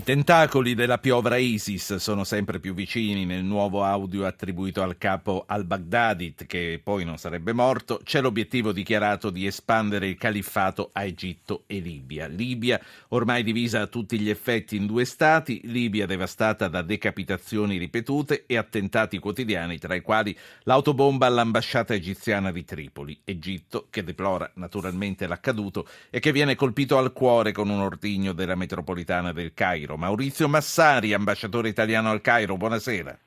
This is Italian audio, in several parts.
I tentacoli della piovra ISIS sono sempre più vicini nel nuovo audio attribuito al capo al-Baghdadi, che poi non sarebbe morto. C'è l'obiettivo dichiarato di espandere il califfato a Egitto e Libia. Libia ormai divisa a tutti gli effetti in due stati, Libia devastata da decapitazioni ripetute e attentati quotidiani, tra i quali l'autobomba all'ambasciata egiziana di Tripoli. Egitto, che deplora naturalmente l'accaduto e che viene colpito al cuore con un ordigno della metropolitana del Cairo Cairo. Maurizio Massari, ambasciatore italiano al Cairo, buonasera.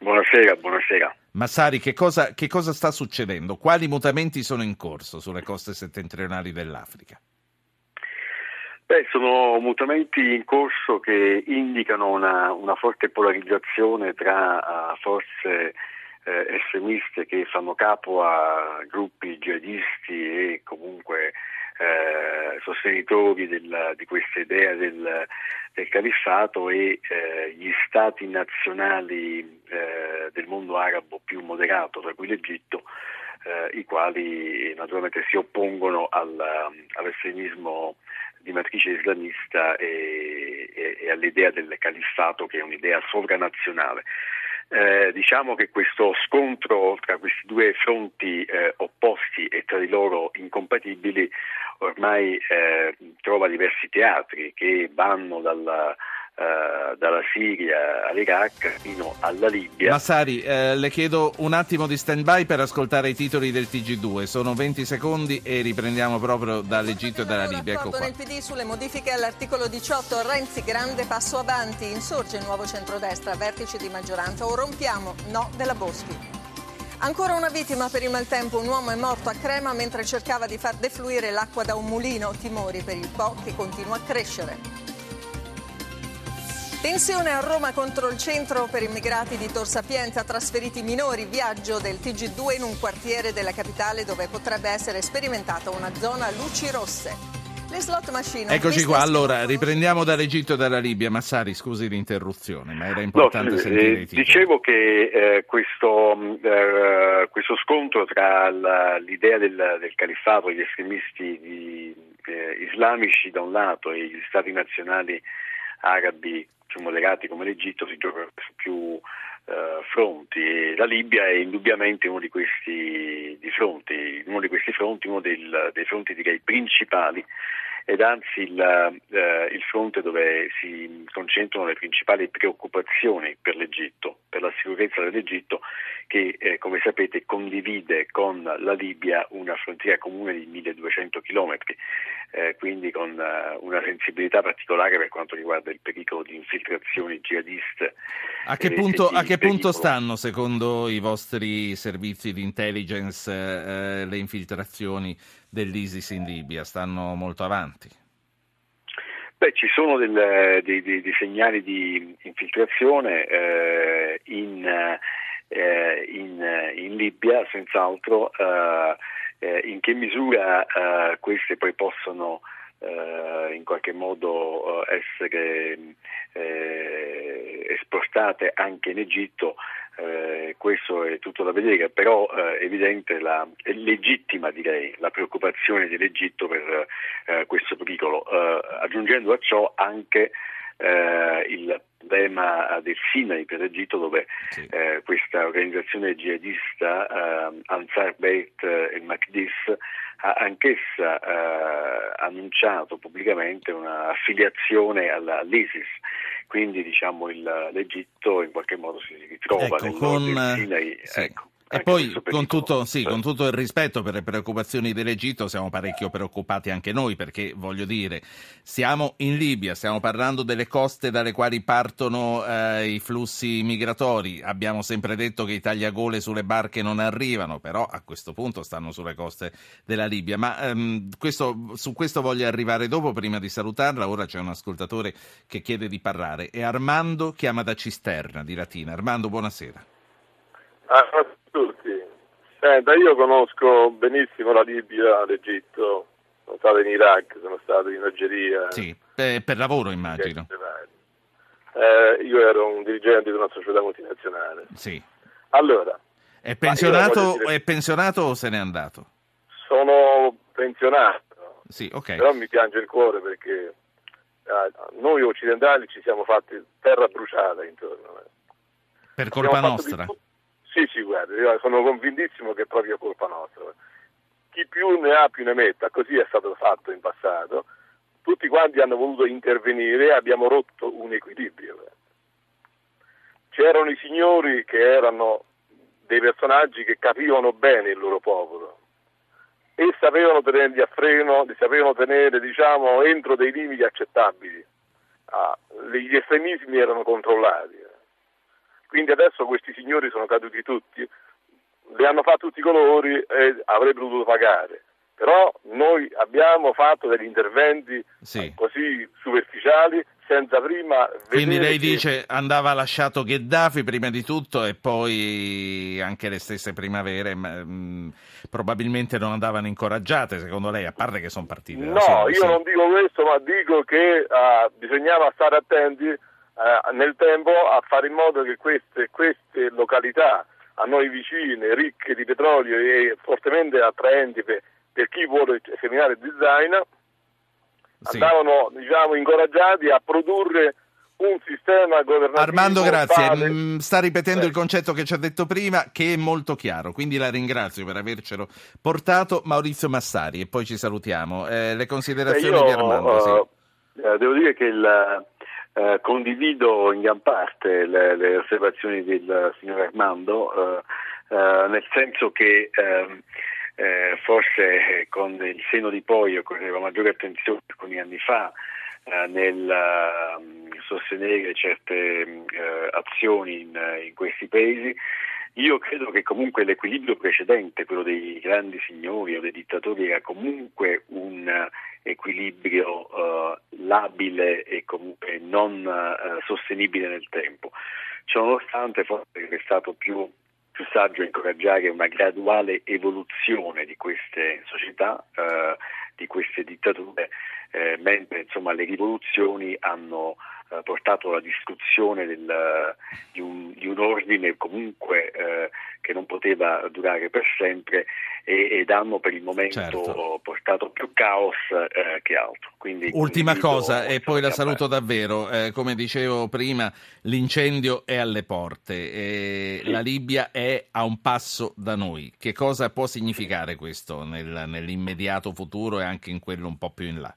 Buonasera, buonasera. Massari, che cosa, che cosa sta succedendo? Quali mutamenti sono in corso sulle coste settentrionali dell'Africa? Beh, sono mutamenti in corso che indicano una, una forte polarizzazione tra uh, forze eh, estremiste che fanno capo a gruppi jihadisti e comunque eh, sostenitori del, di questa idea del, del califfato e eh, gli stati nazionali eh, del mondo arabo più moderato, tra cui l'Egitto, eh, i quali naturalmente si oppongono al, all'estremismo di matrice islamista e, e, e all'idea del califfato che è un'idea sovranazionale. Eh, diciamo che questo scontro tra questi due fronti eh, opposti e tra di loro incompatibili ormai eh, trova diversi teatri che vanno dalla, Uh, dalla Siria all'Iraq fino alla Libia. Massari, eh, le chiedo un attimo di stand-by per ascoltare i titoli del TG2. Sono 20 secondi e riprendiamo proprio dall'Egitto e dalla Libia. Ecco qua. nel PD sulle modifiche all'articolo 18. Renzi, grande passo avanti. Insorge il nuovo centrodestra, vertice di maggioranza. O rompiamo? No della Boschi. Ancora una vittima per il maltempo, un uomo è morto a Crema mentre cercava di far defluire l'acqua da un mulino, timori per il Po che continua a crescere. Tensione a Roma contro il centro per immigrati di Tor Sapienza, trasferiti minori, viaggio del TG2 in un quartiere della capitale dove potrebbe essere sperimentata una zona luci rosse. Le slot machine. Eccoci qua, allora riprendiamo dall'Egitto e dalla Libia. Massari, scusi l'interruzione, ma era importante no, sentire eh, i titoli. Dicevo che eh, questo, eh, questo, scontro tra la, l'idea del, del califfato, gli estremisti di, eh, islamici da un lato e gli stati nazionali arabi più moderati come l'Egitto si gioca su più eh, fronti. E la Libia è indubbiamente uno di questi di fronti, uno di questi fronti, uno del, dei fronti direi principali ed anzi il, eh, il, fronte dove si concentrano le principali preoccupazioni per l'Egitto, per la sicurezza dell'Egitto che eh, come sapete condivide con la Libia una frontiera comune di 1200 km, eh, quindi con eh, una sensibilità particolare per quanto riguarda il pericolo di infiltrazioni jihadiste. A che, punto, a che punto, stanno secondo i vostri servizi di intelligence eh, le infiltrazioni dell'ISIS in Libia? Stanno molto avanti? Beh, ci sono del, dei, dei, dei, segnali di infiltrazione eh, in, eh, in, in, Libia, senz'altro. Eh, eh in che misura eh, queste poi possono eh, in qualche modo essere esportate anche in Egitto eh, questo è tutto da vedere, però eh, evidente, la, è legittima direi, la preoccupazione dell'Egitto per eh, questo pericolo, eh, aggiungendo a ciò anche eh, il problema del Sinai per l'Egitto dove sì. eh, questa organizzazione jihadista eh, Ansar Beit el Makdis ha anch'essa eh, annunciato pubblicamente un'affiliazione all'ISIS quindi diciamo il, l'Egitto in qualche modo si ritrova ecco, con, Sinai, sì. ecco. E poi con tutto, sì, con tutto, il rispetto per le preoccupazioni dell'Egitto siamo parecchio preoccupati anche noi perché voglio dire siamo in Libia, stiamo parlando delle coste dalle quali partono eh, i flussi migratori, abbiamo sempre detto che i tagliagole sulle barche non arrivano, però a questo punto stanno sulle coste della Libia. Ma ehm, questo, su questo voglio arrivare dopo prima di salutarla, ora c'è un ascoltatore che chiede di parlare, è Armando chiama da Cisterna di Latina. Armando, buonasera. Ah, tutti. Senta, io conosco benissimo la Libia, l'Egitto, sono stato in Iraq, sono stato in Algeria. Sì, per, per lavoro immagino. Eh, io ero un dirigente di una società multinazionale. Sì. Allora. È pensionato, dire... è pensionato o se n'è andato? Sono pensionato. Sì, ok. Però mi piange il cuore perché eh, noi occidentali ci siamo fatti terra bruciata intorno. Per colpa nostra? Di... Sì, sì, guarda, io sono convintissimo che è proprio colpa nostra. Chi più ne ha più ne metta, così è stato fatto in passato. Tutti quanti hanno voluto intervenire e abbiamo rotto un equilibrio. C'erano i signori che erano dei personaggi che capivano bene il loro popolo e sapevano tenerli a freno, li sapevano tenere diciamo, entro dei limiti accettabili. Ah, gli estremismi erano controllati. Quindi adesso questi signori sono caduti tutti, li hanno fatti tutti i colori e avrebbero dovuto pagare. Però noi abbiamo fatto degli interventi sì. così superficiali senza prima Quindi lei che... dice andava lasciato Gheddafi prima di tutto e poi anche le stesse primavere mh, probabilmente non andavano incoraggiate secondo lei, a parte che sono partite No, io sì. non dico questo, ma dico che uh, bisognava stare attenti uh, nel tempo a fare in modo che queste, queste località a noi vicine, ricche di petrolio e fortemente attraenti per, per chi vuole seminare design, sì. andavano diciamo, incoraggiati a produrre un sistema governativo. Armando, grazie. Tale... Mm, sta ripetendo eh. il concetto che ci ha detto prima, che è molto chiaro. Quindi la ringrazio per avercelo portato. Maurizio Massari, e poi ci salutiamo. Eh, le considerazioni io, di Armando. Uh, sì. Eh, devo dire che il, uh, condivido in gran parte le, le, osservazioni del signor Armando, uh, nel senso che. Ehm, eh, forse con il seno di poi occorreva maggiore attenzione alcuni anni fa eh, nel uh, sostenere certe uh, azioni in, in, questi paesi. Io credo che comunque l'equilibrio precedente, quello dei grandi signori o dei dittatori, era comunque un equilibrio uh, labile e comunque non sostenibile nel tempo. Ciononostante forse è stato più più saggio incoraggiare una graduale evoluzione di queste società, eh, di queste dittature, eh, mentre insomma, le rivoluzioni hanno eh, portato alla distruzione del, di, un, di, un, ordine comunque eh, che non poteva durare per sempre e, ed hanno per il momento certo. portato più caos eh, che altro. Quindi, Ultima cosa e poi la saluto davvero, eh, come dicevo prima l'incendio è alle porte, sì. la Libia è a un passo da noi, che cosa può significare questo nel, nell'immediato futuro e anche in quello un po' più in là?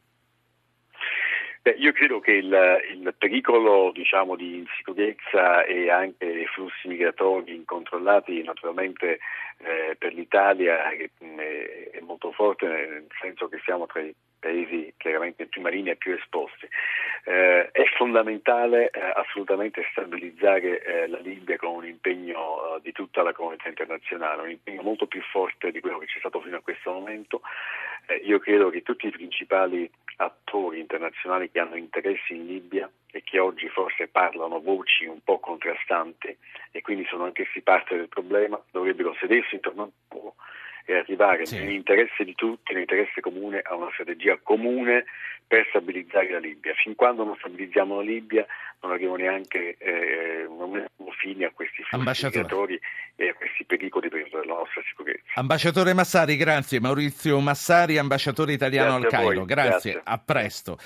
Beh, io credo che il, il pericolo diciamo, di insicurezza e anche i flussi migratori incontrollati naturalmente eh, per l'Italia è, è, molto forte nel senso che siamo tra i paesi chiaramente in prima linea più esposti. Eh, è fondamentale eh, assolutamente stabilizzare eh, la Libia con un impegno eh, di tutta la comunità internazionale, un impegno molto più forte di quello che c'è stato fino a questo momento. Eh, io credo che tutti i principali attori internazionali che hanno interessi in Libia e che oggi forse parlano voci un po' contrastanti e quindi sono anch'essi parte del problema, dovrebbero sedersi intorno a un po' e arrivare sì. nell'interesse di tutti, nell'interesse comune, a una strategia comune per stabilizzare la Libia. Fin quando non stabilizziamo la Libia non avremo neanche eh, non fine a questi flussi migratori questi pericoli per la nostra sicurezza. Ambasciatore Massari, grazie. Maurizio Massari, ambasciatore italiano grazie al Cairo. Grazie. grazie, a presto.